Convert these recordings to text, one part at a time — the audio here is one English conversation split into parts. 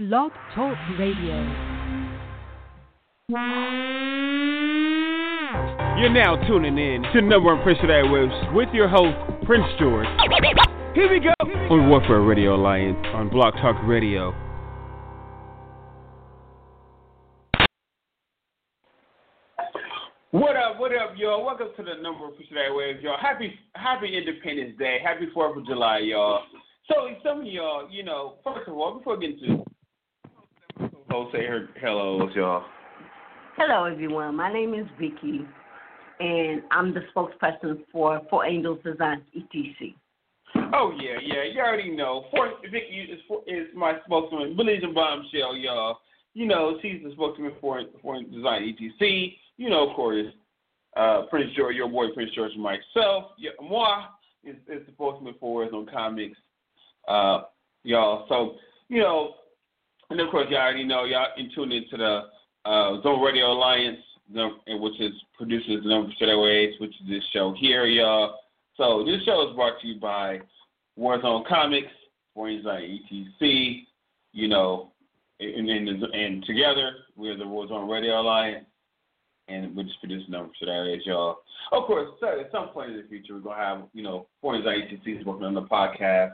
Blog Talk Radio. You're now tuning in to number one Prince of Airwaves with your host, Prince George. Here we go on Warfare Radio Alliance on Blog Talk Radio. What up, what up, y'all? Welcome to the number one Prince of Airwaves, y'all. Happy Happy Independence Day. Happy 4th of July, y'all. So, some of y'all, you know, first of all, before we get into Say her hello, y'all. Hello, everyone. My name is Vicky, and I'm the spokesperson for Four Angels Designs ETC. Oh yeah, yeah. You already know. For, Vicky is is my spokesman. Believe in bombshell, y'all. You know she's the spokesman for for Design ETC. You know, of course, uh, Prince George, your boy Prince George, and myself. Yeah, moi is, is the spokesman for us on Comics, uh, y'all. So you know, and of course, y'all already know y'all in tune into the uh, Zone Radio Alliance, which is produces the number Airways, which is this show here, y'all. So this show is brought to you by Warzone Comics, Warriors ETC, you know, and, and, and together we're the Warzone Radio Alliance, and we just produce numbers for that is y'all. Of course, at some point in the future, we're gonna have you know Warriors ETC is working on the podcast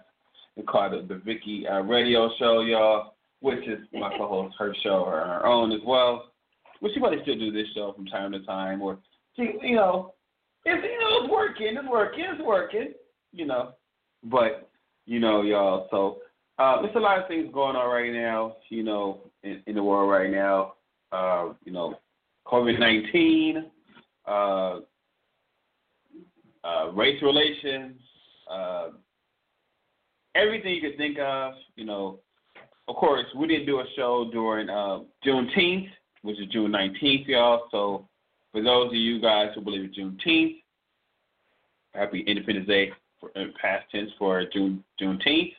and called the, the Vicky uh, Radio Show, y'all which is my co-host her show or her own as well. But she probably still do this show from time to time, or she, you know, it's you know it's working, it's working, it's working, you know. But you know, y'all, so uh, there's a lot of things going on right now, you know, in, in the world right now. Uh, you know, COVID nineteen, uh, uh, race relations, uh, everything you could think of, you know, of course, we didn't do a show during uh, Juneteenth, which is June 19th, y'all. So for those of you guys who believe in Juneteenth, happy Independence Day for in past tense for June Juneteenth.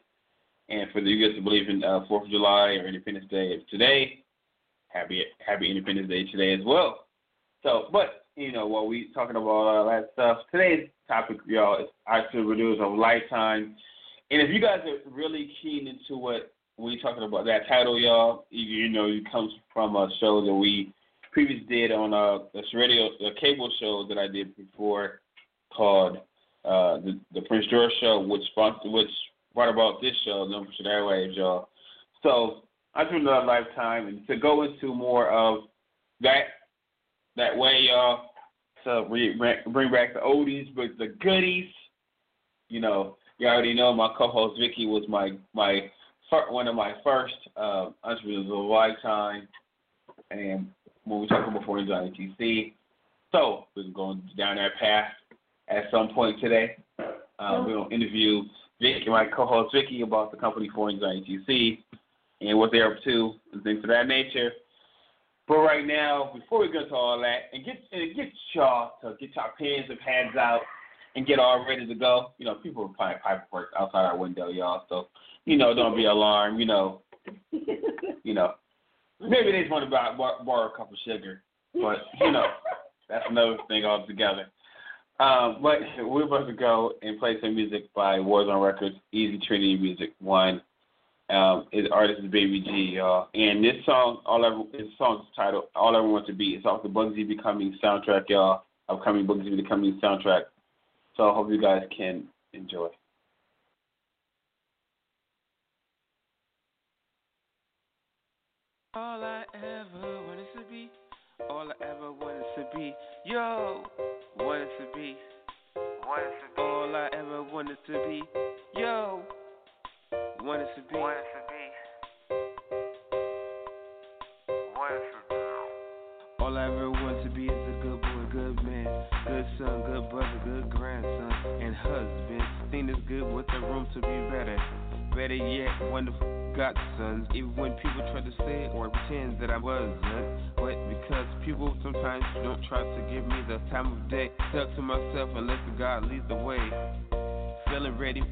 And for the you guys who believe in uh, Fourth of July or Independence Day today, happy Happy Independence Day today as well. So, but you know, while we talking about all that stuff, today's topic, y'all, is actually Renewals of Lifetime. And if you guys are really keen into what we talking about that title, y'all, you, know, it comes from a show that we previously did on a, a radio, a cable show that I did before called uh, the, the Prince George Show, which sponsored, which brought about this show, Number Should Airwaves, y'all. So I took another lifetime, and to go into more of that that way, y'all, to re- bring back the oldies, but the goodies. You know, you already know my co-host Vicky was my my one of my first uh, entrepreneurs of a lifetime, and when we talking before in Johnny TC. So we're going down that path at some point today. Uh, we're going to interview Vicky, my co-host Vicky, about the company for Johnny TC and what they're up to and things of that nature. But right now, before we get to all that, and get and get y'all to get your pens and pads out and get all ready to go. You know, people are playing pipe outside our window, y'all. So you know, don't be alarmed. You know, you know, maybe they just want to buy, borrow a cup of sugar, but you know, that's another thing altogether. Um, but we're about to go and play some music by Warzone Records, Easy Trinity Music One. Um, his artist is Baby G, y'all. And this song, all ever, this song's titled "All I Want to Be." It's off the Bugsy Becoming soundtrack, y'all. Upcoming Bugsy Becoming soundtrack. So I hope you guys can enjoy. All I ever wanted to be, all I ever wanted to be, yo, wanted to be, wanted to be. All I ever wanted to be, yo, wanted to be, wanted to be, wanted to be. All I ever wanted to be is son, good brother, good grandson, and husband. Thing is good with the room to be better. Better yet, wonderful godsons. Even when people try to say or pretend that I wasn't. But because people sometimes don't try to give me the time of day, stuck to myself and let the God lead the way. Feeling ready,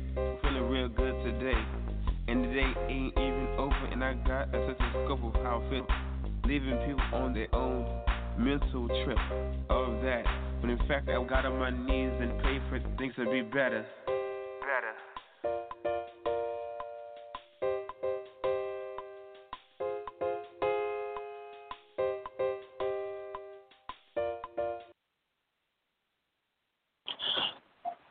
feeling real good today. And the day ain't even over, and I got a such a scope of how I feel. Leaving people on their own mental trip. Of that. When in fact, I got on my knees and prayed for things to be better. Better.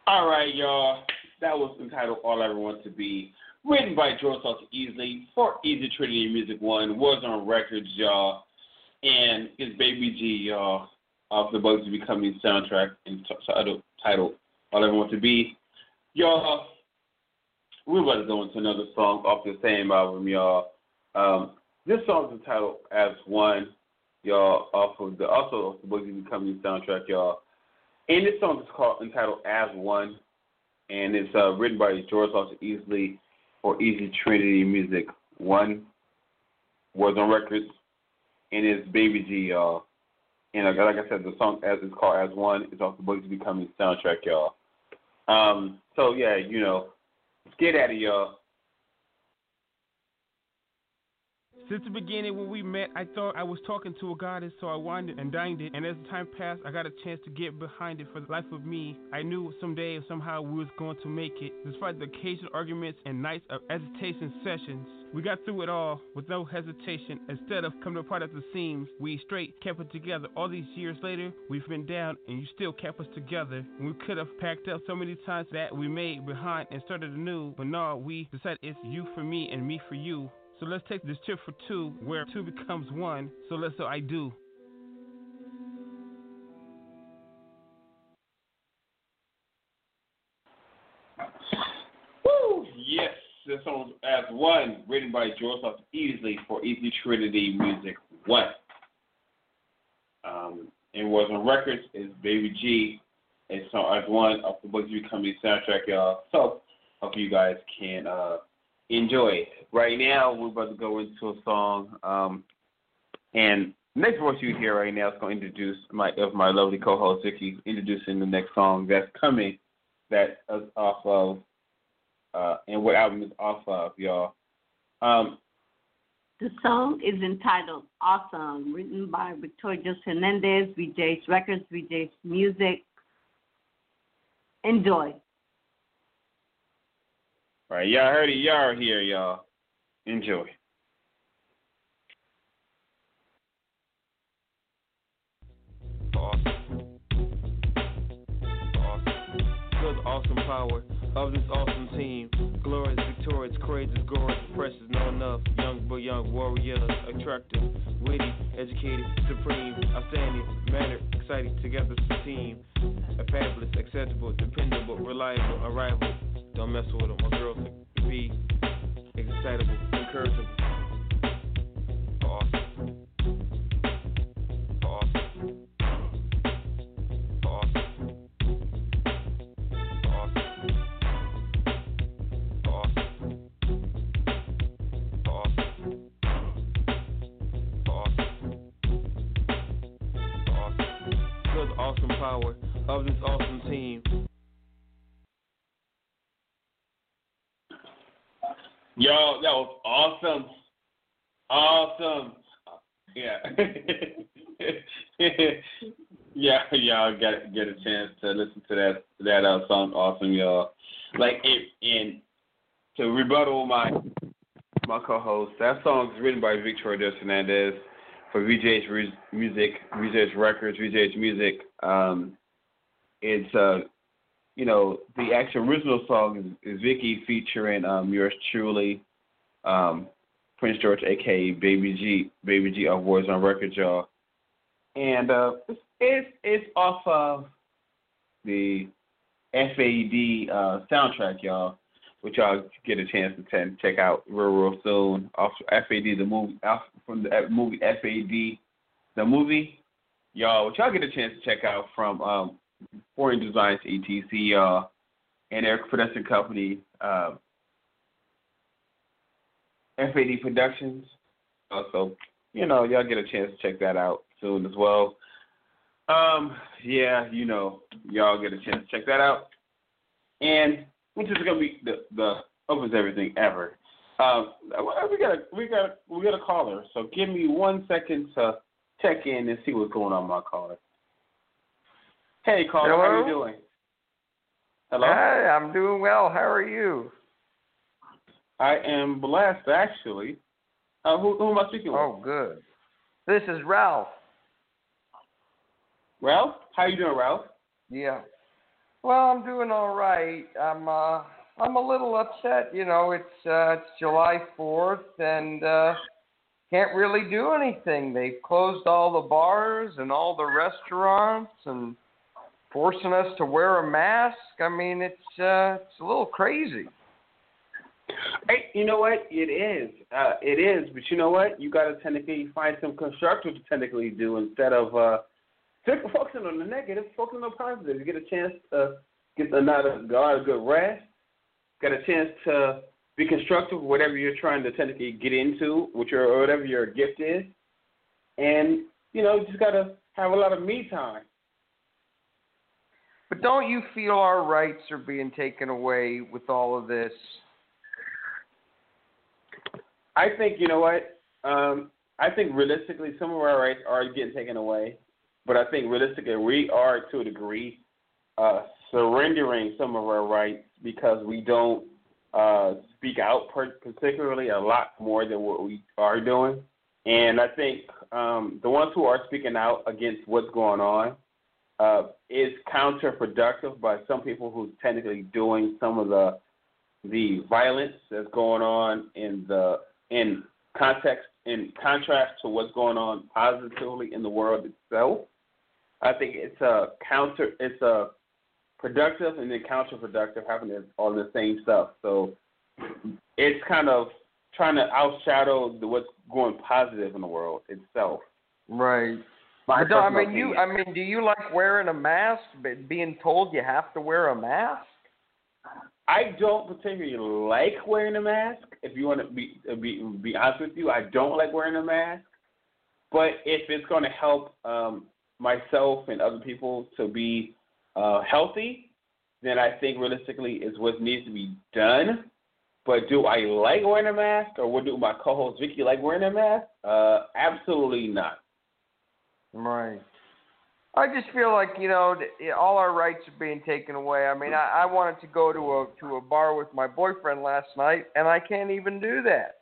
All right, y'all. That was entitled All I Ever Want to Be, written by George Salter Easley for Easy Trinity Music One. Warzone records, y'all. And it's Baby G, y'all of the Bugsy Becoming soundtrack and title, titled All I Want to Be. Y'all, we're about to go into another song off the same album, y'all. Um, this song is entitled As One, y'all, off of the also off the Bugsy Becoming soundtrack, y'all. And this song is called entitled As One, and it's uh, written by George Salter Easley for Easy Trinity Music One. Warzone records, and it's Baby G, y'all. And like, I said, the song as it's called As One is off the Bugsy Becoming soundtrack, y'all. Um, so yeah, you know, get out of y'all. Since the beginning when we met, I thought I was talking to a goddess, so I winded and dined it. And as time passed, I got a chance to get behind it for the life of me. I knew someday somehow we was going to make it. Despite the occasional arguments and nights of hesitation sessions, we got through it all with no hesitation. Instead of coming apart at the seams, we straight kept it together. All these years later, we've been down and you still kept us together. And we could have packed up so many times that we made behind and started anew. But no, we decided it's you for me and me for you. So let's take this tip for two, where two becomes one. So let's say I do. Woo! Yes, this song as one, written by Salter Easley for Easy Trinity Music One. Um, and Warzone records is Baby G. It's song as one of the Bugsy Becoming soundtrack, y'all. So hope you guys can uh, enjoy it. Right now, we're about to go into a song, um, and next voice you hear right now is going to introduce my of my lovely co-host Vicky, introducing the next song that's coming, that is off of, uh, and what album is off of, y'all. Um, The song is entitled Awesome, written by Victoria Hernandez, VJ's Records, VJ's Music. Enjoy. right, y'all heard it, y'all are here, y'all. Enjoy. Awesome. Awesome. Power of this awesome team. Glorious, victorious, courageous, gorgeous, precious, no enough. Young but young warriors, attractive, witty, educated, supreme, outstanding, mannered, exciting, together a team. A fabulous, acceptable, dependable, reliable, arrival. Don't mess with them. My girls be excitable, encouraging. Awesome. Yo, that was awesome. Awesome. Yeah. yeah, y'all get get a chance to listen to that that uh, song awesome, y'all. Like it and to rebuttal my my co-host, that song is written by Victoria Des Fernandez for Re- Music, VJ's Records, VJ's Music. Um, it's uh you know, the actual original song is, is Vicky featuring um, yours truly, um, Prince George, aka Baby G, Baby G of Warzone Record, y'all. And uh, it's, it's it's off of the FAD uh, soundtrack, y'all, which y'all get a chance to t- check out real real soon. Off FAD the movie, off from the movie FAD, the movie, y'all, which y'all get a chance to check out from um, Foreign Designs ETC uh, and their production company, uh, FAD Productions. Uh, so, you know, y'all get a chance to check that out soon as well. Um, yeah, you know, y'all get a chance to check that out. And which is gonna be the the opens everything ever. Um, we got a we got a, we got a caller. So give me one second to check in and see what's going on, my caller. Hey, caller, how Hello? you doing? Hello. Hi, I'm doing well. How are you? I am blessed, actually. Uh, who, who am I speaking with? Oh, good. This is Ralph. Ralph? How you doing, Ralph? Yeah. Well, I'm doing all right. I'm uh I'm a little upset, you know, it's uh it's July 4th and uh can't really do anything. They've closed all the bars and all the restaurants and forcing us to wear a mask. I mean, it's uh it's a little crazy. Hey, you know what? It is. Uh, it is. But you know what? You got to technically find some constructive to technically do instead of uh, focusing on the negative, focusing on the positive. You get a chance to get another God a good rest. Got a chance to be constructive with whatever you're trying to technically get into, which or whatever your gift is, and you know, you just got to have a lot of me time. But don't you feel our rights are being taken away with all of this? I think you know what. Um, I think realistically, some of our rights are getting taken away, but I think realistically, we are to a degree uh, surrendering some of our rights because we don't uh, speak out particularly a lot more than what we are doing. And I think um, the ones who are speaking out against what's going on uh, is counterproductive by some people who's technically doing some of the the violence that's going on in the in context in contrast to what's going on positively in the world itself. I think it's a counter it's a productive and then counterproductive happening on the same stuff. So it's kind of trying to outshadow the, what's going positive in the world itself. Right. My But, I personal mean, you. I mean, do you like wearing a mask? But being told you have to wear a mask? I don't particularly like wearing a mask. If you want to be be be honest with you, I don't like wearing a mask. But if it's going to help um, myself and other people to be uh, healthy, then I think realistically is what needs to be done. But do I like wearing a mask, or what do my co-host Vicky like wearing a mask? Uh, absolutely not. Right. I just feel like you know all our rights are being taken away. I mean, I, I wanted to go to a to a bar with my boyfriend last night, and I can't even do that.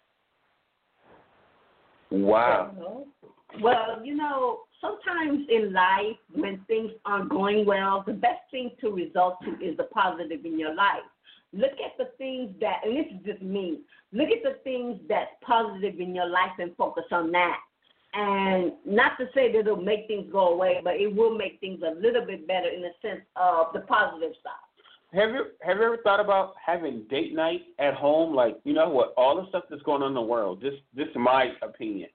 Wow. Well, you know, sometimes in life, when things aren't going well, the best thing to result to is the positive in your life. Look at the things that, and this is just me, look at the things that's positive in your life and focus on that. And not to say that it'll make things go away, but it will make things a little bit better in the sense of the positive side. Have you have you ever thought about having date night at home? Like you know what, all the stuff that's going on in the world. This this is my opinion.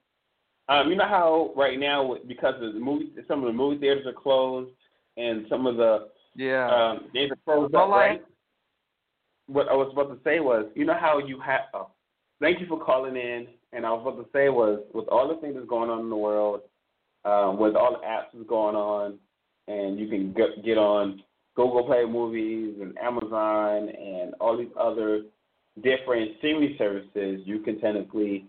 Um, you know how right now because of the movie, some of the movie theaters are closed and some of the Yeah. um, theaters are closed Well, up, I- right? What I was about to say was, you know how you have. Oh, thank you for calling in. And I was about to say was, with all the things that's going on in the world, um, with all the apps that's going on, and you can get get on Google Play Movies and Amazon and all these other different streaming services, you can technically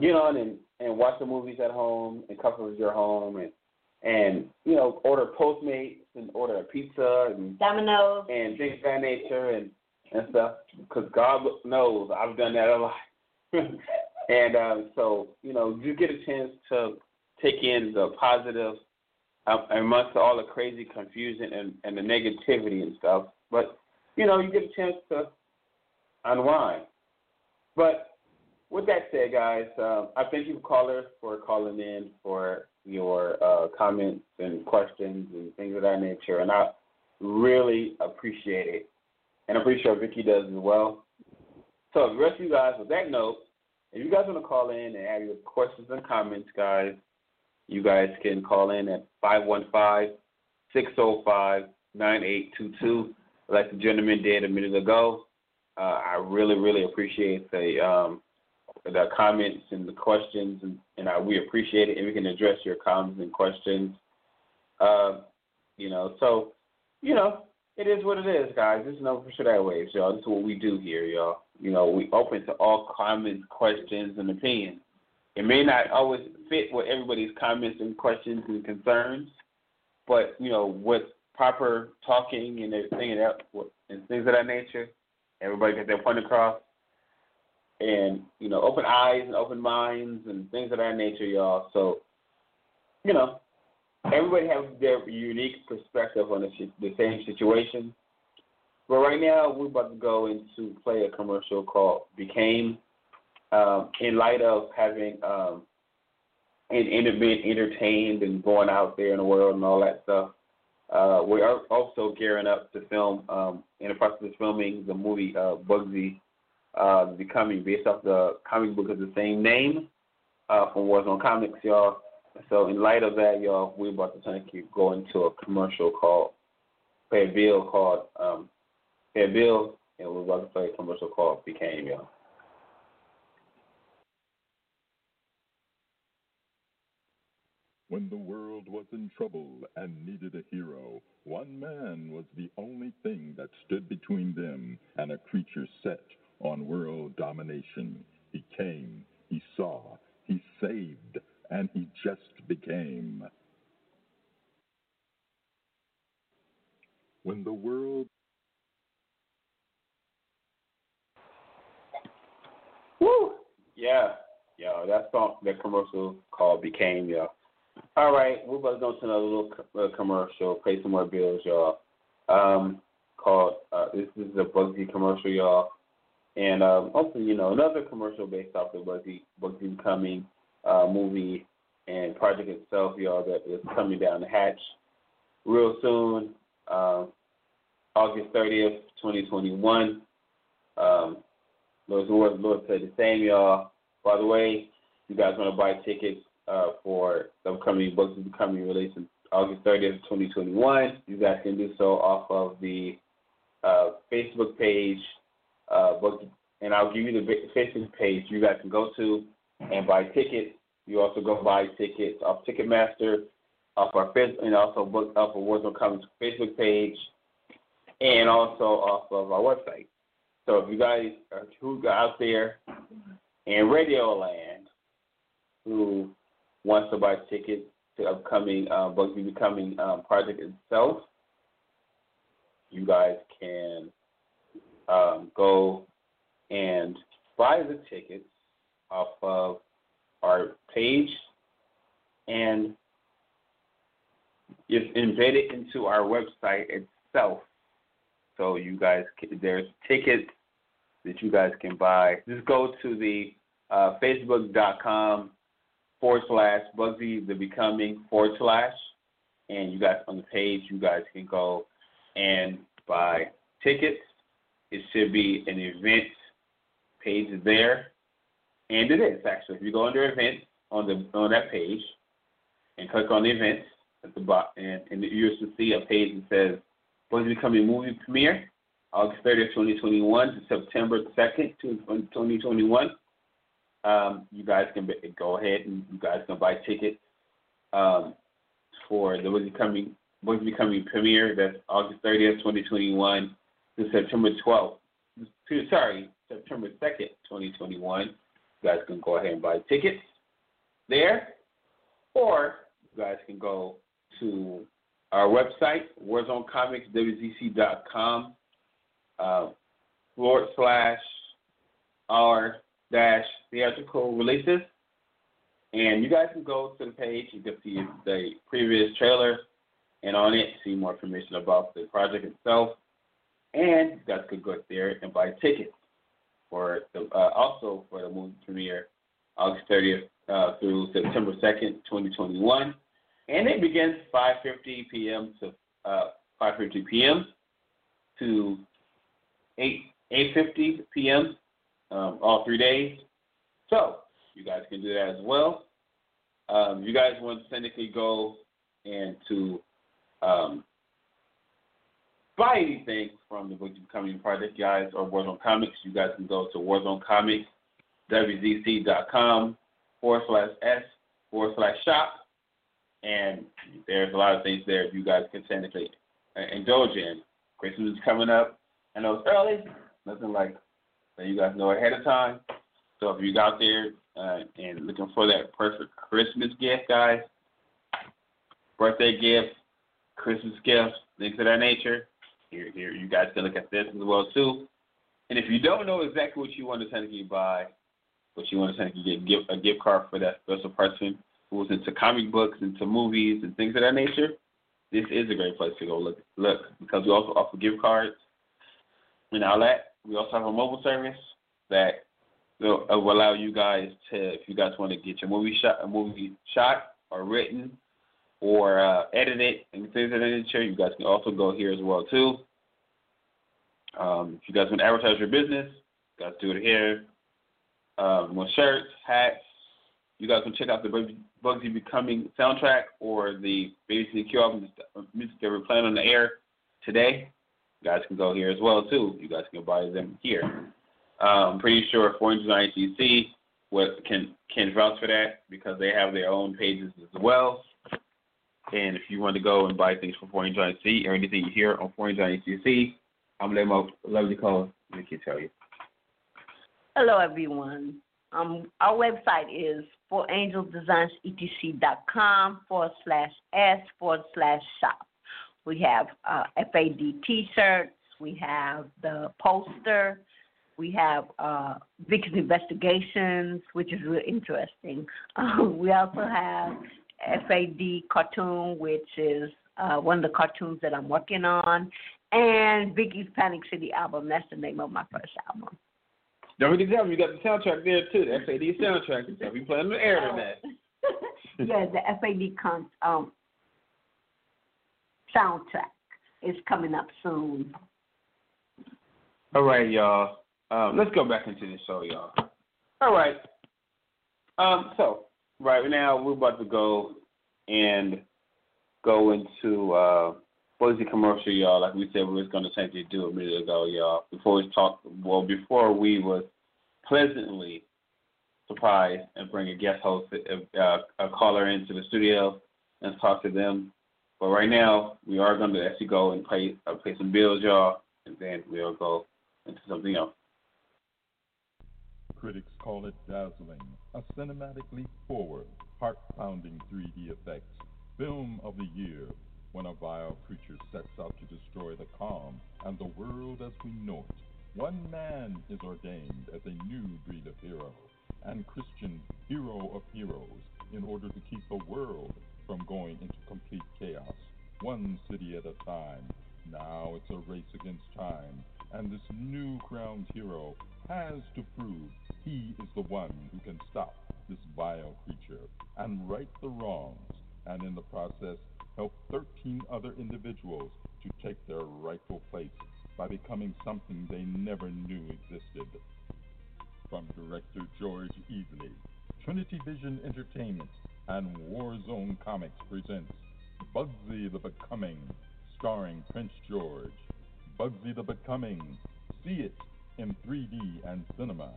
get on and, and watch the movies at home and comfort your home and and you know order Postmates and order a pizza and Domino's and things of that nature and and stuff. Because God knows I've done that a lot. and um, so you know you get a chance to take in the positive um, amongst all the crazy confusion and, and the negativity and stuff. But you know you get a chance to unwind. But with that said, guys, um, I thank you, caller, for calling in for your uh, comments and questions and things of that nature, and I really appreciate it, and I'm pretty sure Vicky does as well. So, the rest of you guys, with that note, if you guys want to call in and have your questions and comments, guys, you guys can call in at 515-605-9822. Like the gentleman did a minute ago, uh, I really, really appreciate the um, the comments and the questions, and, and I, we appreciate it, and we can address your comments and questions. Uh, you know, so you know, it is what it is, guys. This is no for sure that waves, y'all. This is what we do here, y'all. You know, we open to all comments, questions, and opinions. It may not always fit with everybody's comments and questions and concerns, but you know, with proper talking and everything and, things of that nature, everybody get their point across. And you know, open eyes and open minds and things of that nature, y'all. So, you know, everybody has their unique perspective on the, the same situation, But right now, we're about to go into play a commercial called Became. Um, in light of having um, and, and been entertained and going out there in the world and all that stuff, uh, we are also gearing up to film, um, in the process of filming the movie uh, Bugsy, uh, becoming based off the comic book of the same name uh, from Warzone Comics, y'all. So in light of that, y'all, we're about to kind of keep going to a commercial called, pay a bill called, um, a bill, and we're about to play a commercial called Became, y'all. When the world was in trouble and needed a hero, one man was the only thing that stood between them and a creature set on world domination. He came, he saw, he saved, and he just became. When the world Woo! Yeah, yo, that song, that commercial called "Became," yo. All right, we're about to go to another little uh, commercial. Pay some more bills, y'all. Um, called uh, this, is a Bugsy commercial, y'all, and um, also you know another commercial based off the Bugsy Bugsy Becoming uh, movie and project itself, y'all, that is coming down the hatch real soon, um, August 30th, 2021. Um, Lord's word, Lord said the same, y'all. By the way, you guys want to buy tickets uh, for the upcoming books becoming released in August 30th, 2021. You guys can do so off of the uh, Facebook page, uh, book, and I'll give you the Facebook page you guys can go to and buy tickets. You also go buy tickets off Ticketmaster, off our Facebook, and also book off of Warzone Comics Facebook page, and also off of our website. So if you guys are who out there in Radio Land who wants to buy tickets to upcoming uh, Bugsy Becoming um, project itself, you guys can um, go and buy the tickets off of our page and it's embedded into our website itself. So you guys, there's tickets that you guys can buy. Just go to the uh, facebook.com forward slash Bugsy the Becoming forward slash, and you guys on the page, you guys can go and buy tickets. It should be an event page there, and it is actually. If you go under events on the on that page and click on events at the bottom, and, and you will see a page that says Bugsy Becoming movie premiere August 30th, 2021 to September 2nd, 2021. Um, you guys can go ahead and you guys can buy tickets um, for the What's Becoming, What's Becoming premiere. That's August 30th, 2021 to September 12th. Sorry, September 2nd, 2021. You guys can go ahead and buy tickets there, or you guys can go to our website, warzonecomicswzc.com uh, forward slash r dash theatrical releases. And you guys can go to the page. You can see the previous trailer, and on it, see more information about the project itself. And you guys could go there and buy tickets for the uh, also for the movie premiere, August 30th uh, through September 2nd, 2021. And it begins 5:50 p.m. to uh, 5:50 p.m. to 8 8:50 p.m. Um, all three days. So you guys can do that as well. Um, you guys want to technically go and to um, buy anything from the Book Becoming Project, guys, or Warzone Comics, you guys can go to Warzone Comics, WZC.com forward slash S forward slash shop. And there's a lot of things there if you guys can technically indulge in. Christmas is coming up. I know it's early, nothing like that you guys know ahead of time. So if you're out there uh, and looking for that perfect Christmas gift, guys, birthday gift, Christmas gift, things of that nature, here, here, you guys can look at this as well too. And if you don't know exactly what you want to technically buy, what you want to technically get a gift card for that special person who's into comic books, into movies, and things of that nature, this is a great place to go look. Look, because we also offer gift cards in outlet. We also have a mobile service that will, uh, will allow you guys to, if you guys want to get your movie shot, a movie shot or written or uh, edited and things of that nature, you guys can also go here as well too. Um, if you guys want to advertise your business, you guys do it here. Um, shirts, hats. You guys can check out the Bugsy Becoming soundtrack or the Baby Q album music that we're playing on the air today. You guys can go here as well too. You guys can buy them here. Um, I'm pretty sure 409 ITC can can vouch for that because they have their own pages as well. And if you want to go and buy things for 409 ITC or anything you hear on 409 ITC, I'm let my lovely call Nikki tell you. Hello, everyone. Um, our website is forangeldesigns.etc.com forward slash s forward slash shop. We have uh, FAD T-shirts. We have the poster. We have uh, Investigations, which is really interesting. Um, we also have FAD Cartoon, which is uh, one of the cartoons that I'm working on, and Vicky's Panic City album. That's the name of my first album. Don't forget to tell me you got the soundtrack there too. The FAD soundtrack. So we playing the air tonight. yeah, the FAD con- um, soundtrack is coming up soon. All right, y'all. Um, let's go back into the show, y'all. All right. Um, so right now we're about to go and go into uh, what is the commercial, y'all? Like we said, we was take you do a minute ago, y'all. Before we talk, well, before we was pleasantly surprised and bring a guest host, uh, a caller into the studio and talk to them. But right now, we are going to actually go and pay uh, pay some bills, y'all, and then we'll go into something else. Critics call it dazzling, a cinematically forward, heart-pounding 3D effects, film of the year when a vile creature sets out to destroy the calm and the world as we know it. One man is ordained as a new breed of hero and Christian hero of heroes in order to keep the world from going into complete chaos, one city at a time. Now it's a race against time, and this new crowned hero has to prove he is the one who can stop this vile creature and right the wrongs, and in the process help 13 other individuals to take their rightful place by becoming something they never knew existed. From director George Easley, Trinity Vision Entertainment and Warzone Comics presents Bugsy the Becoming, starring Prince George. Bugsy the Becoming. See it in 3D and cinema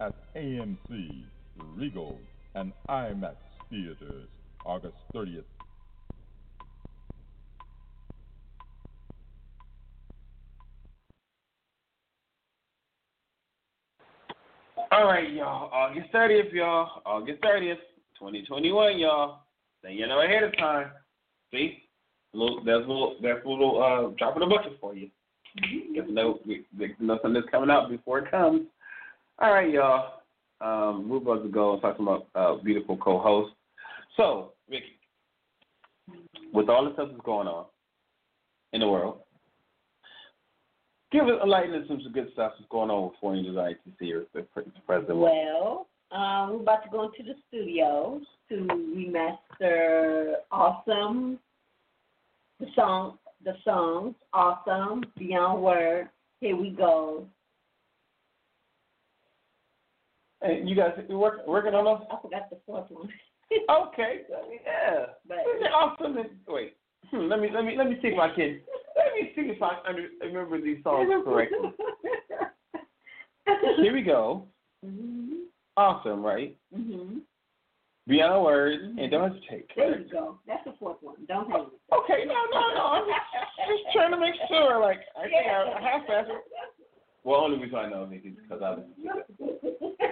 at AMC, Regal, and IMAX theaters August 30th All right, y'all. August 30th, y'all. August 30th, 2021, y'all. Then you know ahead of time. See? Little, there's a little, there's a little uh, drop in the bucket for you. Get to know, get to know something that's coming out before it comes. All right, y'all. Um, we're about to go and talk about uh, beautiful co-host. So, Ricky, with all the stuff that's going on in the world, give us a light into some good stuff that's going on with Foreign Design ITC or the president. Well, um, we're about to go into the studio to remaster Awesome, the song, the songs Awesome, Beyond Word. Here we go. And you guys you work, working on those? I forgot the fourth one. okay, yeah. But awesome. Wait, hmm, let me let me let me see if I can let me see if I under, remember these songs correctly. Here we go. Mm-hmm. Awesome, right? Mm-hmm. Beyond words and don't hesitate. There you go. That's the fourth one. Don't it. Okay, no, no, no. I'm just, just trying to make sure. Like I think I, I have to. Well, only reason I know is because I listen to that.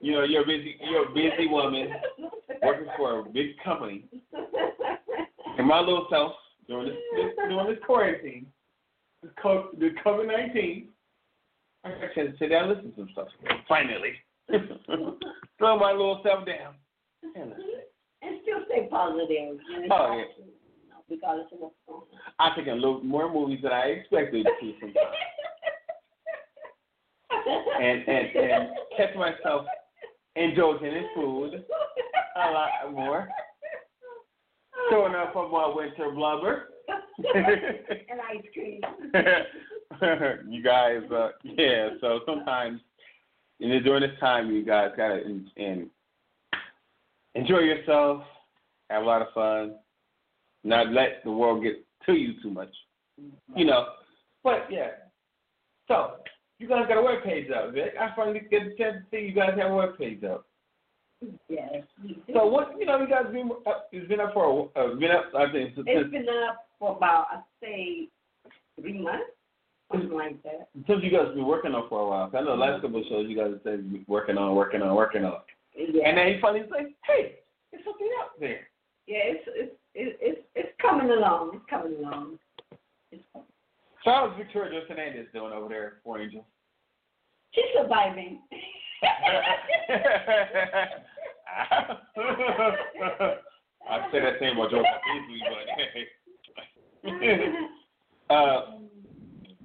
You know, you're a busy, you're a busy woman working for a big company, and my little self during this, this during this quarantine, this COVID nineteen, I had to sit down and listen to some stuff. Finally, throw my little self down and. And still stay positive. Oh yeah. Regardless of what's going on. I think a little more movies than I expected to sometimes. and and and catch myself indulging in food a lot more, showing up for my winter blubber. and ice cream. you guys, uh, yeah. So sometimes, you know, during this time, you guys gotta in, in, enjoy yourself, have a lot of fun, not let the world get to you too much. You know, but yeah. So you guys got a web page up, Vic. I finally get a chance to see you guys have a web page up. Yes. So what you know, you guys been up, it's been up for a uh, been up. I think since, It's been up for about, I'd say, three months, something like that. since you guys been working on for a while. I know the last couple of shows you guys have been working on, working on, working on. Yeah. And then he finally said, "Hey, it's something out there." yeah, it's it's it's it's it's coming along. It's coming along. It's coming. So how's Victoria Fernandez doing over there for Angel? She's surviving. I say that same about Joe Beasley, but uh,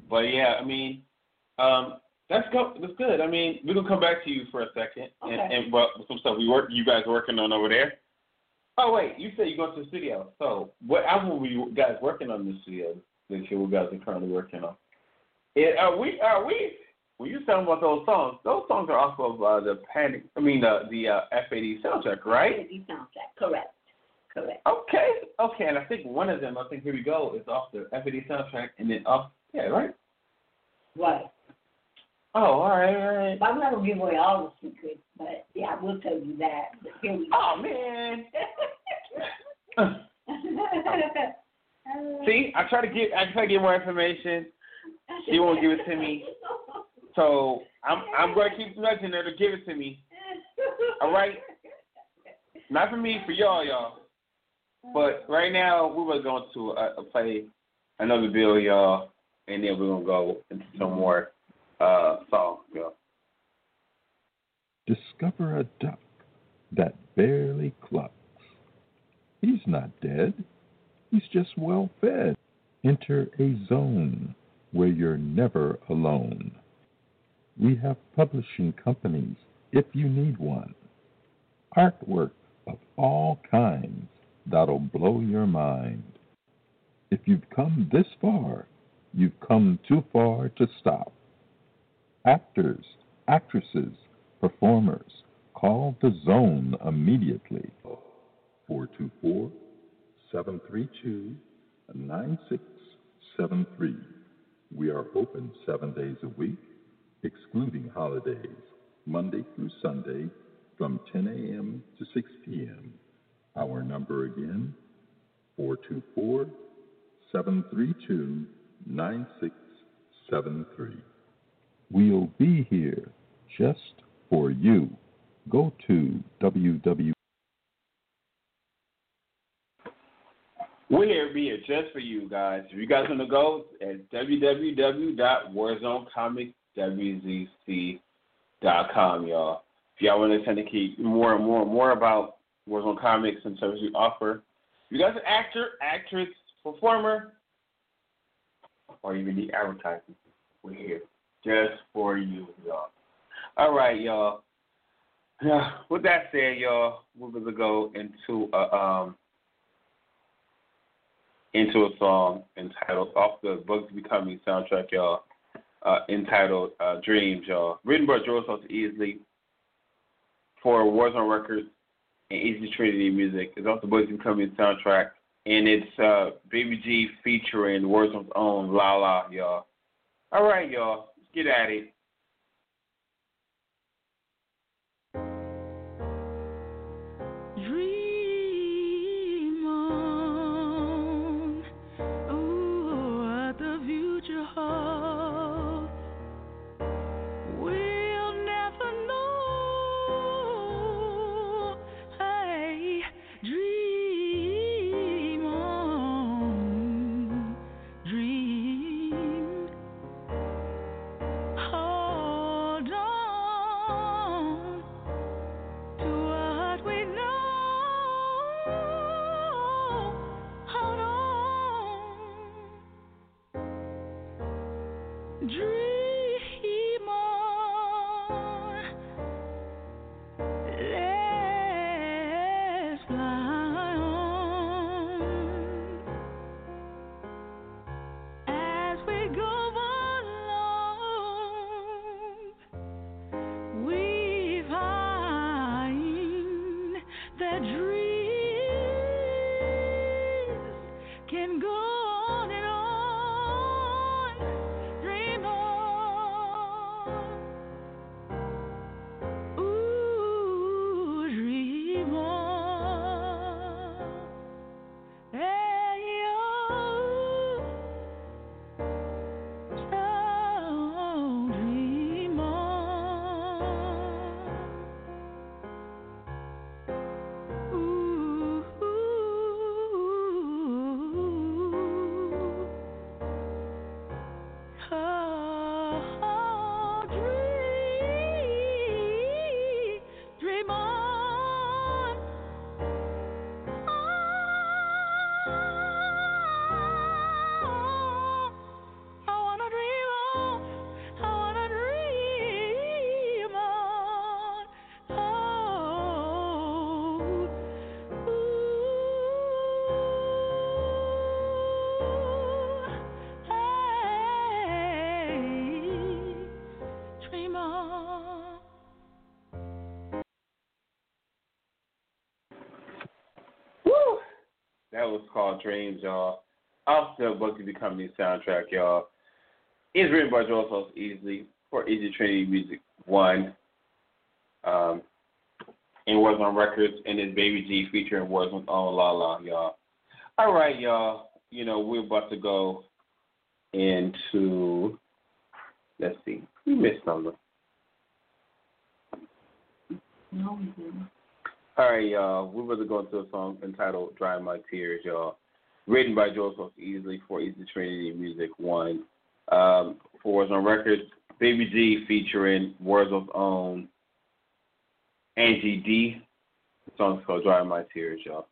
but yeah, I mean, um, that's go that's good. I mean, we're gonna come back to you for a second, and, Okay. and well, some stuff we work, you guys working on over there. Oh wait, you said you go to the studio. So what album were you guys working on in the studio? This year, what guys are currently working on? It, are we are we? When you're talking about those songs, those songs are off of uh, the Panic. I mean the the uh, FAD soundtrack, right? The soundtrack. Correct. Correct. Okay, okay, and I think one of them, I think Here We Go, is off the FAD soundtrack, and then off, yeah, right? Right. Oh, all right, all right. I'm not gonna give away all the secrets, but yeah, I will tell you that. But here we go. Oh man. See, I try to get, I try to get more information. She won't give it to me. So I'm, I'm to keep nudging her to give it to me. All right. Not for me, for y'all, y'all. But right now, we were going to uh, play another bill, y'all, and then we're gonna go into some more uh songs, y'all. Discover a duck that barely clucks. He's not dead. He's just well fed. Enter a zone where you're never alone. We have publishing companies if you need one. Artwork of all kinds that'll blow your mind. If you've come this far, you've come too far to stop. Actors, actresses, performers, call the zone immediately. 424 732 9673. We are open seven days a week, excluding holidays, Monday through Sunday from 10 a.m. to 6 p.m. Our number again 424 732 9673. We'll be here just for you. Go to www. We're here be just for you guys. If you guys want to go, at www.warzonecomicswzc.com, y'all. If y'all want to syndicate more and more and more about Warzone Comics and services we offer, you guys an actor, actress, performer, or even the advertising, we're here just for you, y'all. All right, y'all. Yeah, with that said, y'all, we're gonna go into a um into a song entitled off the Bugs Becoming soundtrack, y'all. Uh, entitled uh, Dreams, y'all. Written by George Salter Easley for Warzone Records and Easy Trinity Music. It's off the and Becoming soundtrack, and it's uh, Baby G featuring Warzone's own La La, y'all. All right, y'all. Let's get at it. That was called Dreams, y'all. Off the Bugsy the Company soundtrack, y'all. It's written by Joel Sauce Easley for Easy Trinity Music One. Um, and Warzone Records and his Baby G featuring Warzone on La La, y'all. All right, y'all. You know, we're about to go into let's see. We missed something. No, we didn't. All right, y'all. We're about to go into a song entitled Dry My Tears, y'all. Written by Sauce Easley for Easy Trinity Music One. Um, for Warzone Records, Baby G featuring Warzone's own Angie D. The song's called Dry My Tears, y'all.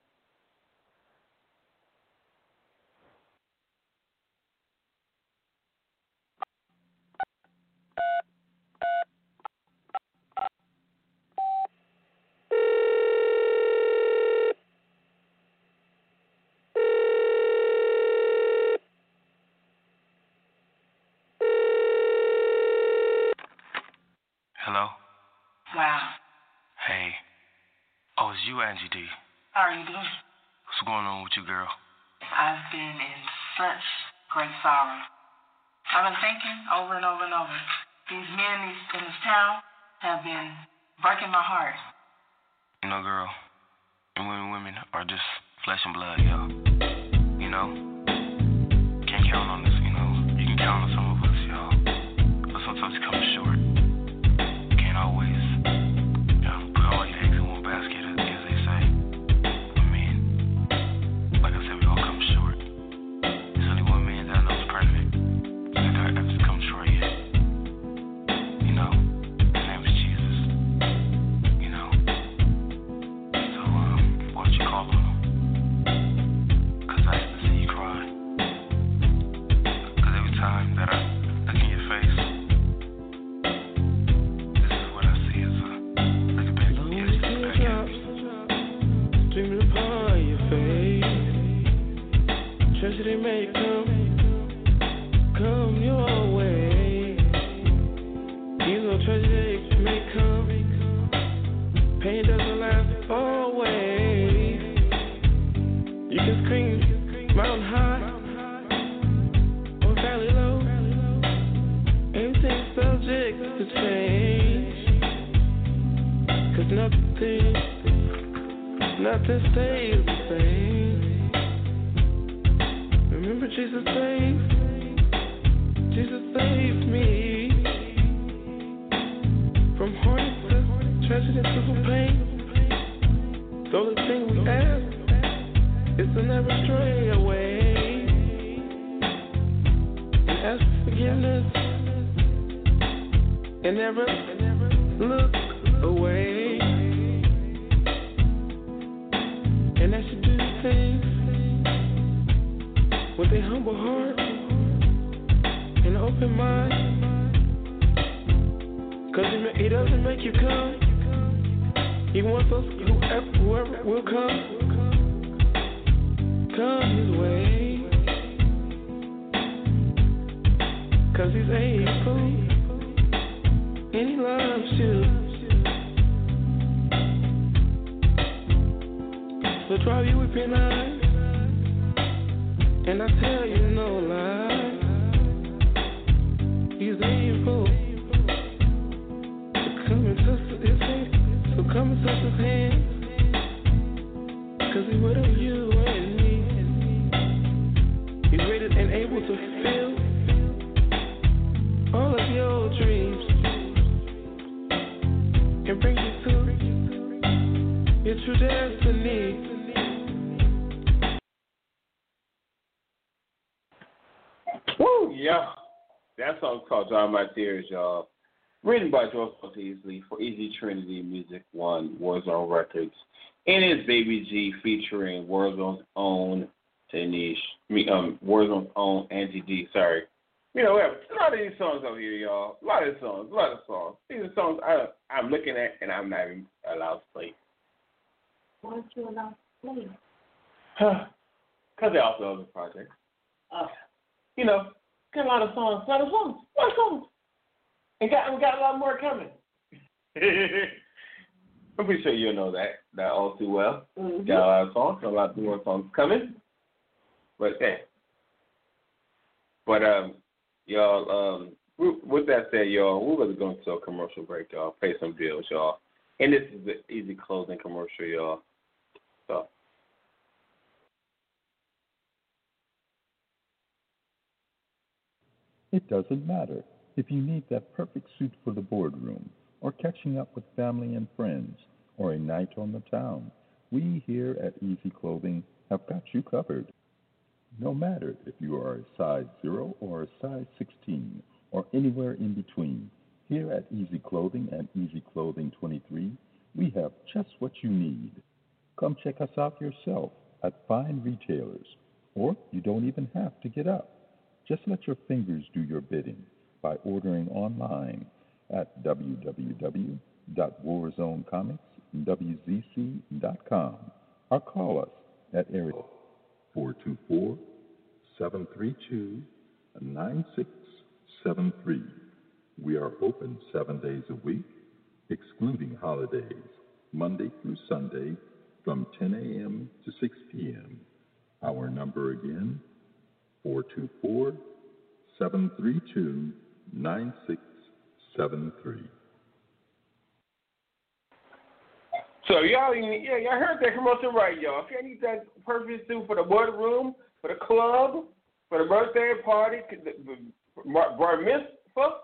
Hello? Wow. Hey. Oh, it's you, Angie D. How are you doing? What's going on with you, girl? I've been in such great sorrow. I've been thinking over and over and over. These men in this, town have been breaking my heart. You know, girl, and women, women are just flesh and blood, yo. You know? Can't count on this, you know. You can count on some of us, y'all. But sometimes it come you no lie. He's come and touch his hand. Cause you and me. He's and able to all of your dreams and bring you to your true destiny. Yeah. That song's called Dry My Tears, y'all. Written by Joel Easley for Easy Trinity Music One, Warzone Records. And it's Baby G featuring Warzone's own Tanish, mean, um, Warzone's own Angie D, sorry. You know, we have a lot of these songs over here, y'all. A lot of songs, a lot of songs. These are songs I, I'm looking at and I'm not even allowed to play. Why don't you allow play? Because they also other projects. Oh, you know, got a lot of songs, a lot of songs, a lot of songs. And got we got a lot more coming. I'm pretty sure you know that that all too well. Mhm. Got a lot of songs, a lot more songs coming. But hey, but um, y'all, um, with with that said, y'all, we're going to go into a commercial break, y'all. Pay some bills, y'all. And this is the easy closing commercial, y'all. So. It doesn't matter if you need that perfect suit for the boardroom, or catching up with family and friends, or a night on the town. We here at Easy Clothing have got you covered. No matter if you are a size 0 or a size 16, or anywhere in between, here at Easy Clothing and Easy Clothing 23, we have just what you need. Come check us out yourself at fine retailers, or you don't even have to get up. Just let your fingers do your bidding by ordering online at www.warzonecomicswzc.com or call us at area 424 732 9673. We are open seven days a week, excluding holidays, Monday through Sunday from 10 a.m. to 6 p.m. Our number again, 424 732 9673. So y'all, yeah, y'all heard that commercial right, y'all. If you need that perfect suit for the boardroom, for the club, for the birthday party, bar mitzvah,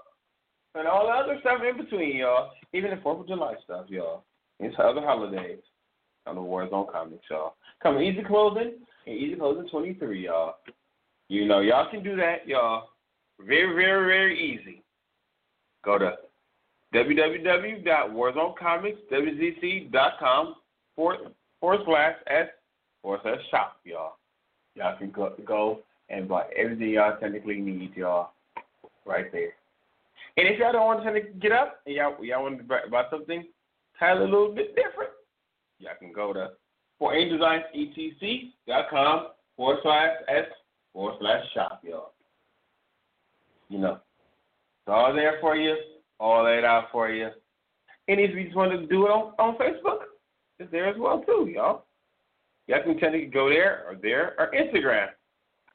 and all the other stuff in between, y'all. Even the Fourth of July stuff, y'all. And other holidays on the Warzone Comics, y'all. Come Easy Clothing and Easy Clothing 23, y'all. You know, y'all can do that, y'all. Very, very, very easy. Go to www.warzonecomicswzc.com forward, slash S forward slash shop, y'all. Y'all can go, go and buy everything y'all technically need, y'all, right there. And if y'all don't want to get up and y'all, y'all want to buy, something kind of a little bit different, y'all can go to for com forward slash S forward slash shop, y'all. You know, it's all there for you all laid out for you. And if you just want to do it on, on Facebook, it's there as well too, y'all. Y'all can tend to go there or there or Instagram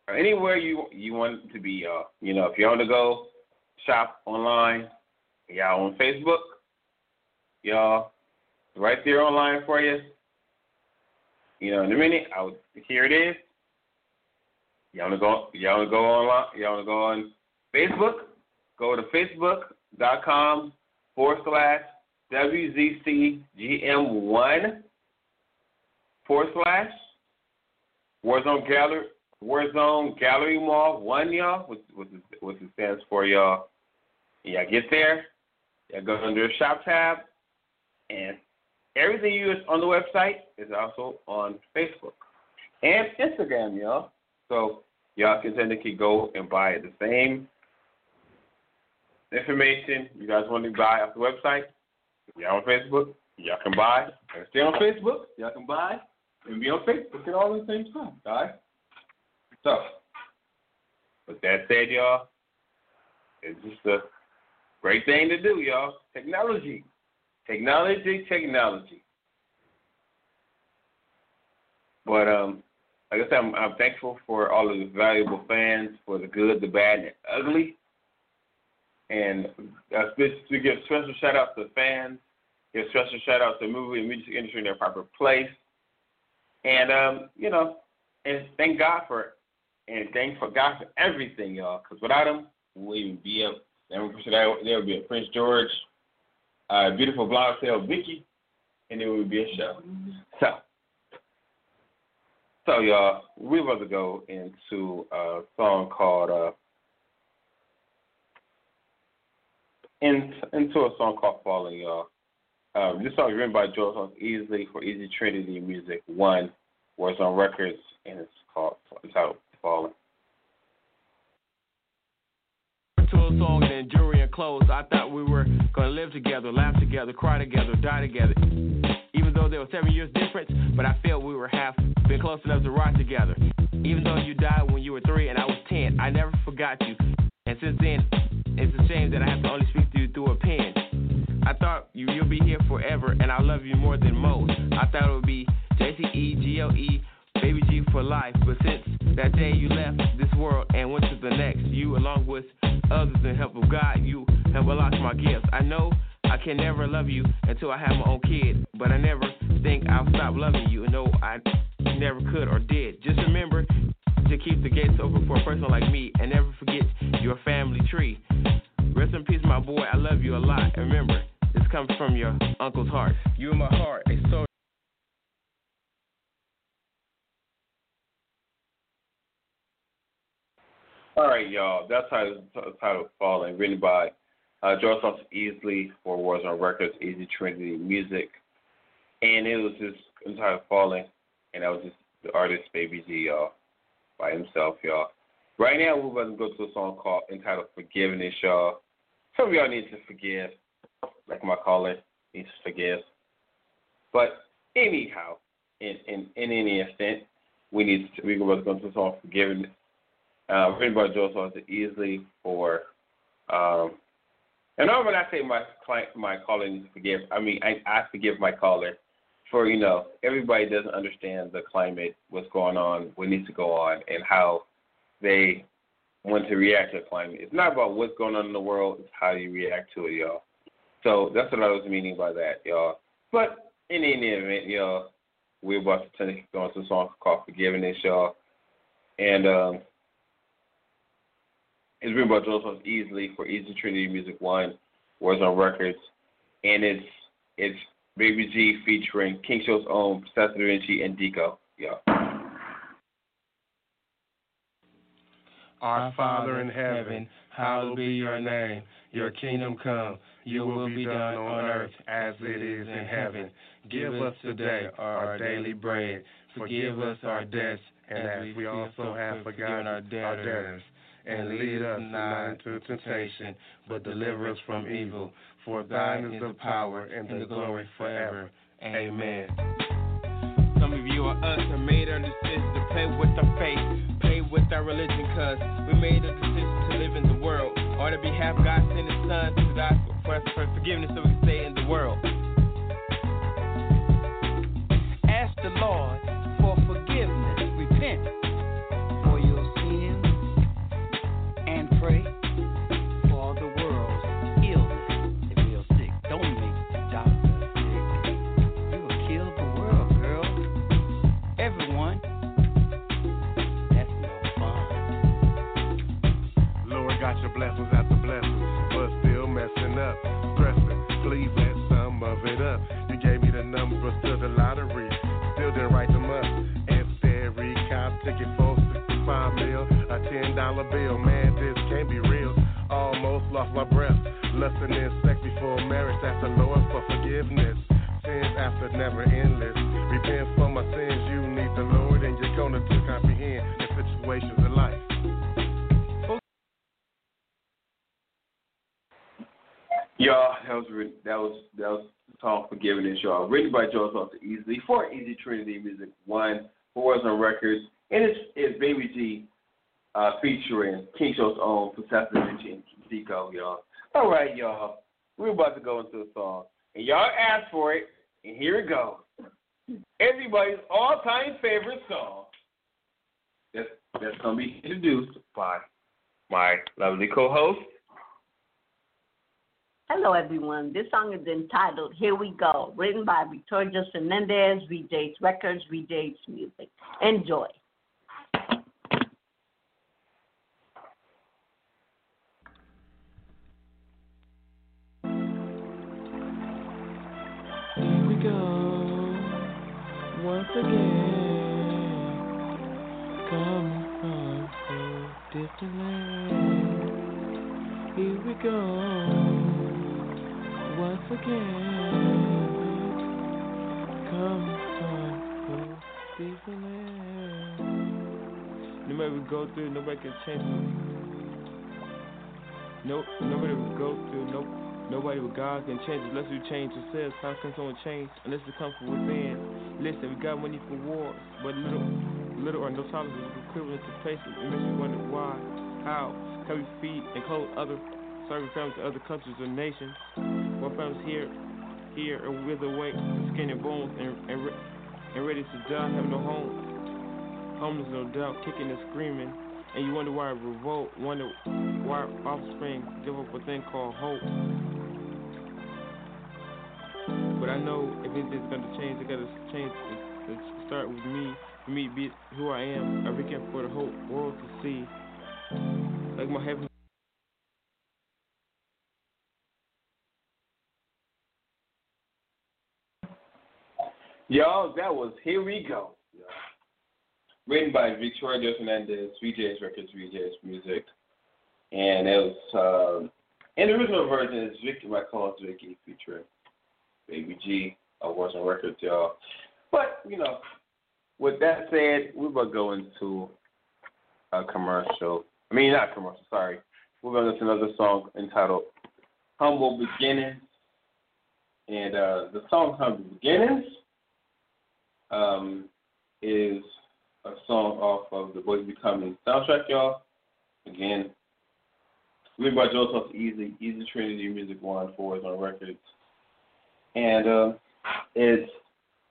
or anywhere you you want to be, y'all. You know, if you want to go shop online, y'all on Facebook, y'all, right there online for you. You know, in a minute, I would, here it is. Y'all wanna go? Y'all wanna go online? Y'all wanna go on Facebook? Go to facebook.com forward slash WZCGM1 forward slash Warzone Gallery Warzone Gallery Mall one y'all, which which, which it stands for y'all. Y'all get there, y'all go under the shop tab, and everything you use on the website is also on Facebook and Instagram, y'all. So y'all can to go and buy the same information you guys want to buy off the website. Y'all on Facebook, y'all can buy. And stay on Facebook, y'all can buy and be on Facebook at all the same time, guys. So, with that said, y'all, it's just a great thing to do, y'all. Technology. Technology, technology. But um, like I said, I'm, I'm thankful for all of the valuable fans, for the good, the bad, and the ugly. And uh, to give special shout out to fans, give special shout out to the movie and music industry in their proper place. And um, you know, and thank God for and thank for God for everything, y'all. Because without him, we wouldn't be up. There would be a Prince George, uh, beautiful blonde tail Vicky, and it would be a show. So, so y'all, we're about to go into a song called uh, in, into a song called Falling, y'all. Um, this song is written by Joel Easley for Easy Trinity Music One, Warzone records and it's called it's entitled Falling. To a song and jewelry and clothes, I thought we were gonna live together, laugh together, cry together, die together. Though there was seven years difference, but I felt we were half been close enough to rock together. Even though you died when you were three and I was ten, I never forgot you. And since then, it's a shame that I have to only speak to you through a pen. I I thought you, you'll be here forever, and I love you more than most. I thought it would be J C E G O E, baby G for life. But since that day you left this world and went to the next, you, along with others in help of God, you have unlocked my gifts. I know I can never love you until I have my own kid, but I never think I'll stop loving you. No, I never could or did. Just remember to keep the gates open for a person like me and never forget your family tree. Rest in peace, my boy. I love you a lot. And remember, this comes from your uncle's heart. You in my heart, a soul. All right, y'all. That's how the title falling, written by uh, Thompson Easley for Warzone Records, Easy Trinity Music, and it was just entitled Falling, and that was just the artist Baby G, y'all, by himself, y'all. Right now, we're about to go to a song called entitled Forgiveness, y'all. Some of y'all need to forgive, like my caller needs to forgive. But anyhow, in in, in any extent, we need to we're to go to a song Forgiveness. Uh, written by Thompson Easley for um, and when I say my client, my caller needs to forgive, I mean I, I forgive my caller for you know everybody doesn't understand the climate, what's going on, what needs to go on, and how they want to react to the climate. It's not about what's going on in the world; it's how you react to it, y'all. So that's what I was meaning by that, y'all. But in any event, y'all, we're about to turn go into a song called "Forgiveness," y'all, and um, it's written by Joseph Easley for Easy Trinity Music One, Warzone Records, and it's it's Baby G featuring King Show's own Professor Da Vinci and Deco. Yeah. Our Father in heaven, hallowed be your name. Your kingdom come, your will be done on earth as it is in heaven. Give us today our daily bread. Forgive us our debts, and as we also have forgiven our debtors. And lead us not into temptation, but deliver us from evil. For thine is the power and the glory forever. Amen. Some of you are us and made our decision to play with our faith, play with our religion, cause we made a decision to live in the world. On behalf, God sent His Son to die for us for forgiveness so we can stay in the world. Ask the Lord blessings after blessings, but still messing up. Stressing, please let some of it up. You gave me the numbers to the lottery, still didn't write them up. Instead, recount ticket for 65 mil, a $10 bill. Man, this can't be real. Almost lost my breath. Lusting in sex before marriage, that's the Lord for forgiveness. Sins after never endless. Repent for my sins, Y'all, that was that was that was the song Forgiveness, y'all. Written by Joe Thompson Easley for Easy Trinity Music One, for Warzone Records, and it's it's Baby G uh, featuring King Show's own Professor Vinci and Deco, y'all. All right, y'all. We're about to go into a song. And y'all asked for it, and here it goes. Everybody's all time favorite song. That's that's gonna be introduced by my lovely co host. Hello, everyone. This song is entitled Here We Go, written by Victoria Fernandez, VJ's Records, VJ's Music. Enjoy. Here we go, once again. Come from so distant land. Here we go, No matter we go through, nobody can change it. No, nobody will go through. No, nobody with God can change it unless we change ourselves. How can someone change unless it comes from within? Listen, we got money for wars, but little, or no tolerance is equivalent to places. It wonder why, how can we feed and clothe other serving families in other countries or nations? My family's here, here and with awake, skin and bones, and and, re- and ready to die, have no home. Homeless, no doubt, kicking and screaming. And you wonder why I revolt, wonder why offspring give up a thing called hope. But I know if anything's gonna change, it gotta change. It, start with me, for me be who I am. I recant for the whole world to see. Like my heaven. Yo, that was Here We Go. Written by Victoria Fernandez, VJ's Records, VJ's Music. And it was, uh, and the original version is Vicky, my call is Vicky, featuring Baby G, of Warzone Records, y'all. But, you know, with that said, we're going to go into a commercial. I mean, not commercial, sorry. We're going to listen to another song entitled Humble Beginnings. And uh, the song Humble Beginnings um, is a song off of the Boys Becoming soundtrack, y'all. Again, written by Joseph Easy, Easy Trinity Music One Warzone Records. And uh, it's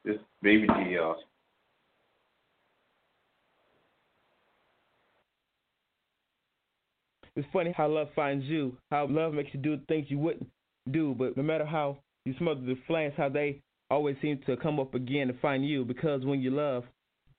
this baby G, y'all. It's funny how love finds you, how love makes you do things you wouldn't do, but no matter how you smother the flames, how they always seem to come up again to find you. Because when you love,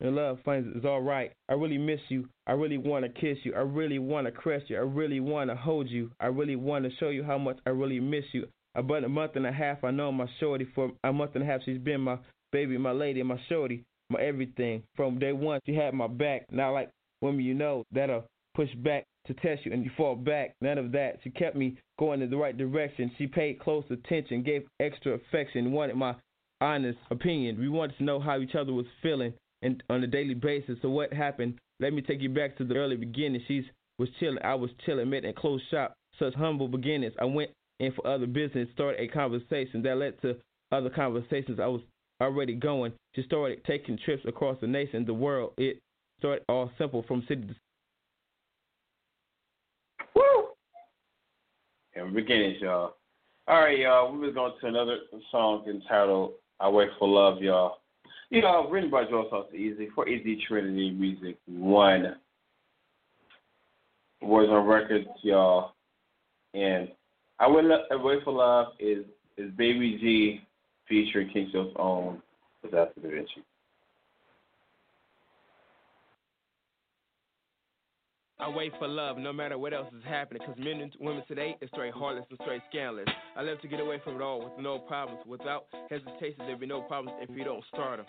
and love finds it's all right. I really miss you. I really want to kiss you. I really want to caress you. I really want to hold you. I really want to show you how much I really miss you. About a month and a half, I know my shorty. For a month and a half, she's been my baby, my lady, my shorty, my everything. From day one, she had my back. Not like women you know that'll push back to test you and you fall back. None of that. She kept me going in the right direction. She paid close attention, gave extra affection, wanted my honest opinion. We wanted to know how each other was feeling and on a daily basis. So what happened? Let me take you back to the early beginning. She's was chilling. I was chilling, met and closed shop. Such humble beginnings. I went in for other business, started a conversation that led to other conversations. I was already going. She started taking trips across the nation, the world. It started all simple from city to Woo! And beginnings, y'all. All right, y'all. We're going to another song entitled "I Wait for Love," y'all. You know, written by Joe Sauce Easy for Easy Trinity Music One. Warzone records, y'all. And I Wait, I Wait for Love is is Baby G featuring Kingshow's own Disaster Da Vinci. I wait for love no matter what else is happening. Cause men and women today is straight heartless and straight scandalous. I love to get away from it all with no problems. Without hesitation, there'll be no problems if you don't start them.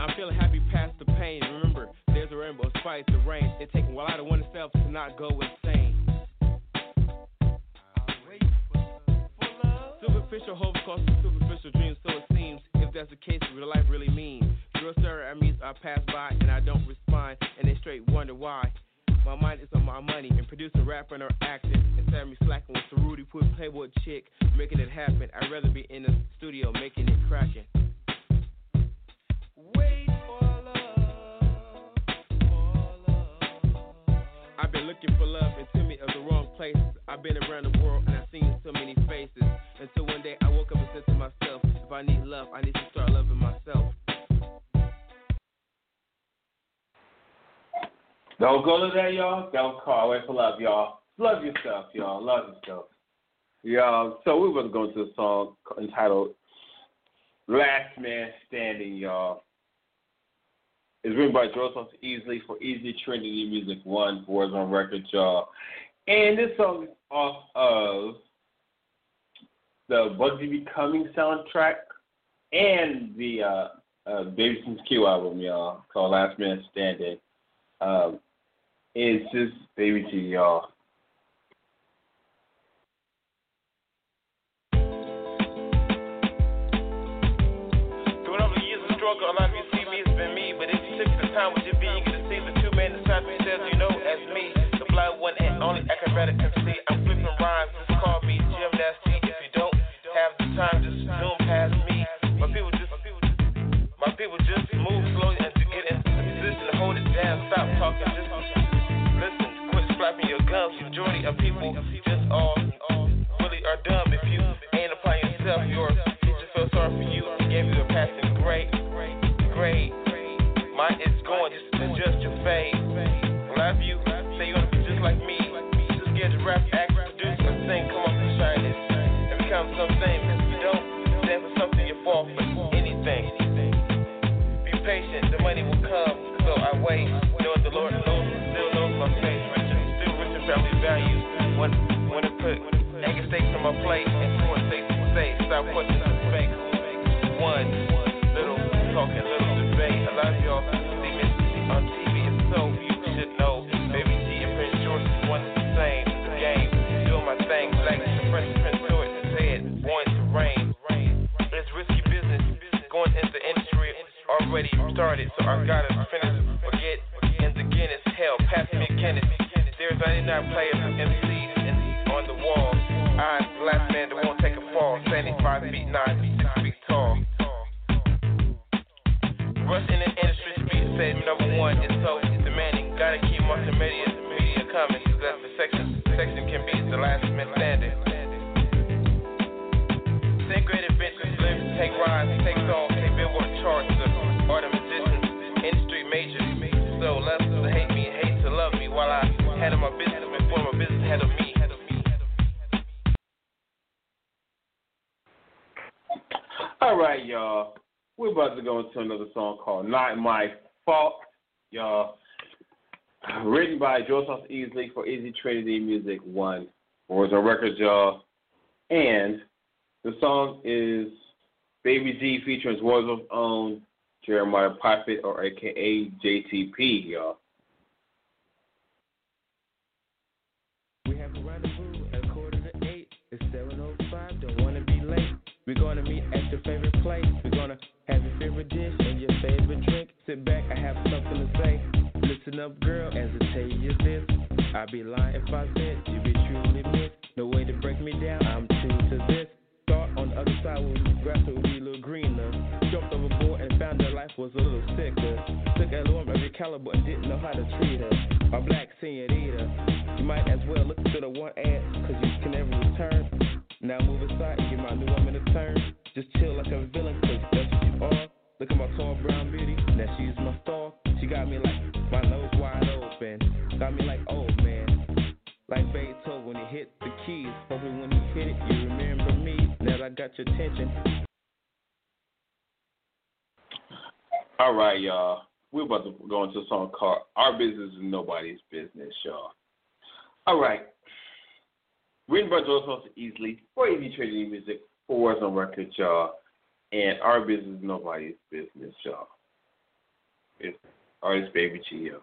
I'm feeling happy past the pain. Remember, there's a rainbow despite the rain. It takes a while out of oneself to not go insane. Superficial hope causes superficial dreams, so it seems. If that's the case, real life really means. You're sir, I mean, I pass by and I don't respond, and they straight wonder why. My mind is on my money and producing, rapping, or acting. Instead of me slacking with the Rudy Put Playboy chick, making it happen. I'd rather be in the studio making it cracking. I've been looking for love in too many of the wrong places. I've been around the world and I've seen so many faces. Until one day I woke up and said to myself, if I need love, I need to start loving myself. Don't go to that, y'all. Don't call. Wait for love, y'all. Love yourself, y'all. Love yourself. Y'all, so we're going to go into a song entitled Last Man Standing, y'all. It's written by Joseph Easley for Easy Trinity Music One, Warzone Record, y'all. And this song is off of the Bugsy Becoming soundtrack and the uh, uh, Davidson's Q album, y'all, called Last Man Standing. Um, it's just Baby G, y'all. only acrobatic MC. I'm flipping rhymes, just call me Jim Nasty. If you don't have the time, just zoom past me. My people just, my people just move slowly and to get in position to hold it down. Stop talking, just listen. Quit slapping your gums. Majority of people just all really are dumb. If you ain't applying yourself, your teacher feel sorry for you gave you a passing grade. Grade. Mine is going just adjust your fade. Anger stakes on my plate and and safe to say, stop putting this in fake. One little talking, little debate. A lot of y'all see me on TV, it's so you should know. Baby G and Prince George is one and the same. Game, doing my thing, like Prince Prince George said, born to reign. It's risky business, going into the industry already started, so I gotta finish. 5 by Joseph Easley for Easy Trinity Music One. On Records, y'all. And the song is Baby G featuring Warzone own Jeremiah Prophet or aka JTP, y'all. We have a rendezvous at quarter to eight. It's 7.05, don't wanna be late. We're gonna meet at your favorite place. We're gonna have your favorite dish and your favorite drink. Sit back, I have something to say. Listen up, girl, as I tell you this. I'd be lying if I said you be truly missed. No way to break me down, I'm true to this. Thought on the other side the grass would be a little greener. Jumped overboard and found that life was a little sicker. Took a of every caliber and didn't know how to treat her. A black senorita. You might as well look to the one ad, cause you can never return. Now move aside and give my new woman a turn. Just chill like a villain, right, y'all. We're about to go into a song called Our Business is Nobody's Business, y'all. All right. Written by Joseph Easley for Easy Trinity Music for Warzone Records, y'all. And Our Business is Nobody's Business, y'all. It's artist Baby G, y'all.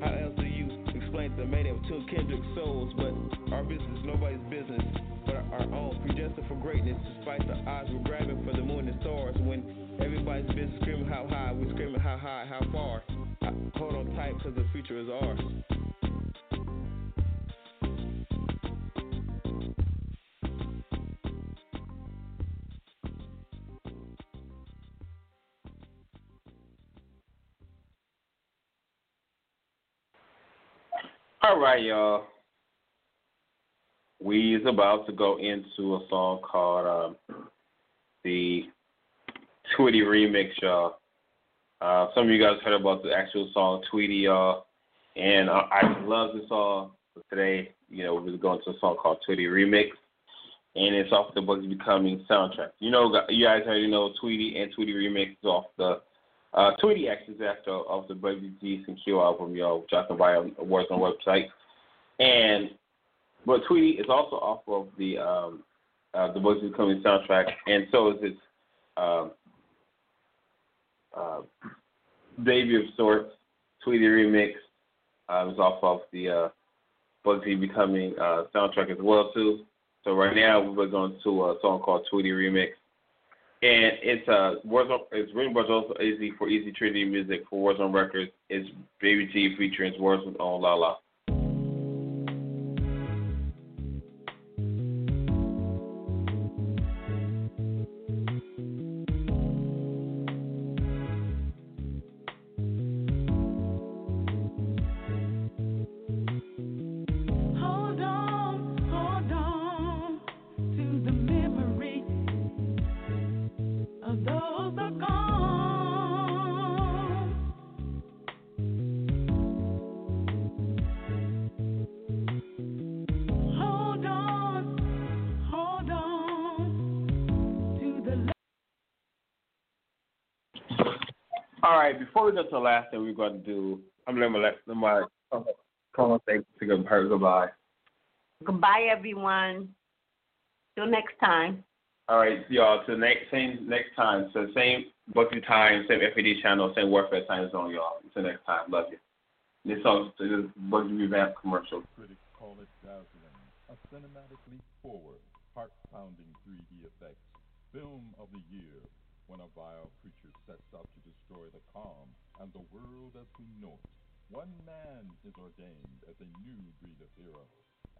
How else do you explain to the mating of two kindred souls? But our business is nobody's business, but our own. Predestined for greatness, despite the odds we're grabbing for the moon and stars. When everybody's business screaming how high, we're screaming how high, how far. Hold on tight, cause the future is ours. All right, y'all. We is about to go into a song called um, the Tweety remix, y'all. Uh, some of you guys heard about the actual song Tweety, y'all, and uh, I love this song. But today, you know, we're going to a song called Tweety remix, and it's off the Bugsy Becoming soundtrack. You know, you guys already know Tweety and Tweety remix is off the uh, Tweety actually is after of the Baby and Q album, y'all, which I can buy on Warzone website. And but Tweety is also off of the um, uh, the Bugsy Becoming soundtrack, and so is its um, uh, debut of sorts. Tweety remix uh, is off of the uh, Bugsy Becoming uh, soundtrack as well too. So right now we're going to a song called Tweety remix. And it's uh on, it's written by Joseph Easy for Easy Trinity Music for on Records. It's Baby G featuring Words on La La. All right, before we go to the last thing we're going to do, I'm going to let my come on, say to her goodbye. Goodbye, everyone. Till next time. All right, y'all. Till next same next time. So same booking time, same FAD channel, same Warfare time zone, y'all. Until next time. Love you. This song is a Boogie Revamp commercial. Critics call it dazzling, a cinematically forward, heart-pounding 3D effects, film of the year, when a vile creature sets out to destroy the calm and the world as we know it. One man is ordained as a new breed of hero,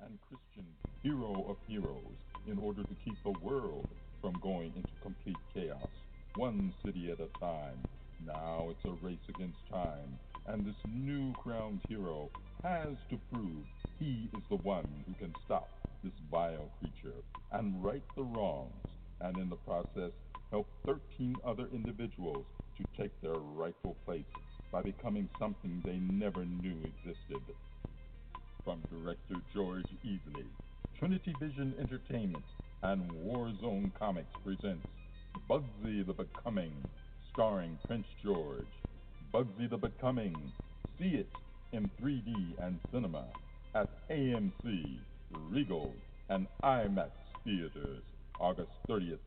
and Christian hero of heroes, in order to keep the world from going into complete chaos, one city at a time. Now it's a race against time, and this new crowned hero has to prove he is the one who can stop this vile creature and right the wrongs, and in the process help 13 other individuals to take their rightful place by becoming something they never knew existed. From director George Easley, Trinity Vision Entertainment and Warzone Comics presents Bugsy the Becoming, starring Prince George. Bugsy the Becoming. See it in 3D and cinema at AMC, Regal, and IMAX theaters August 30th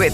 With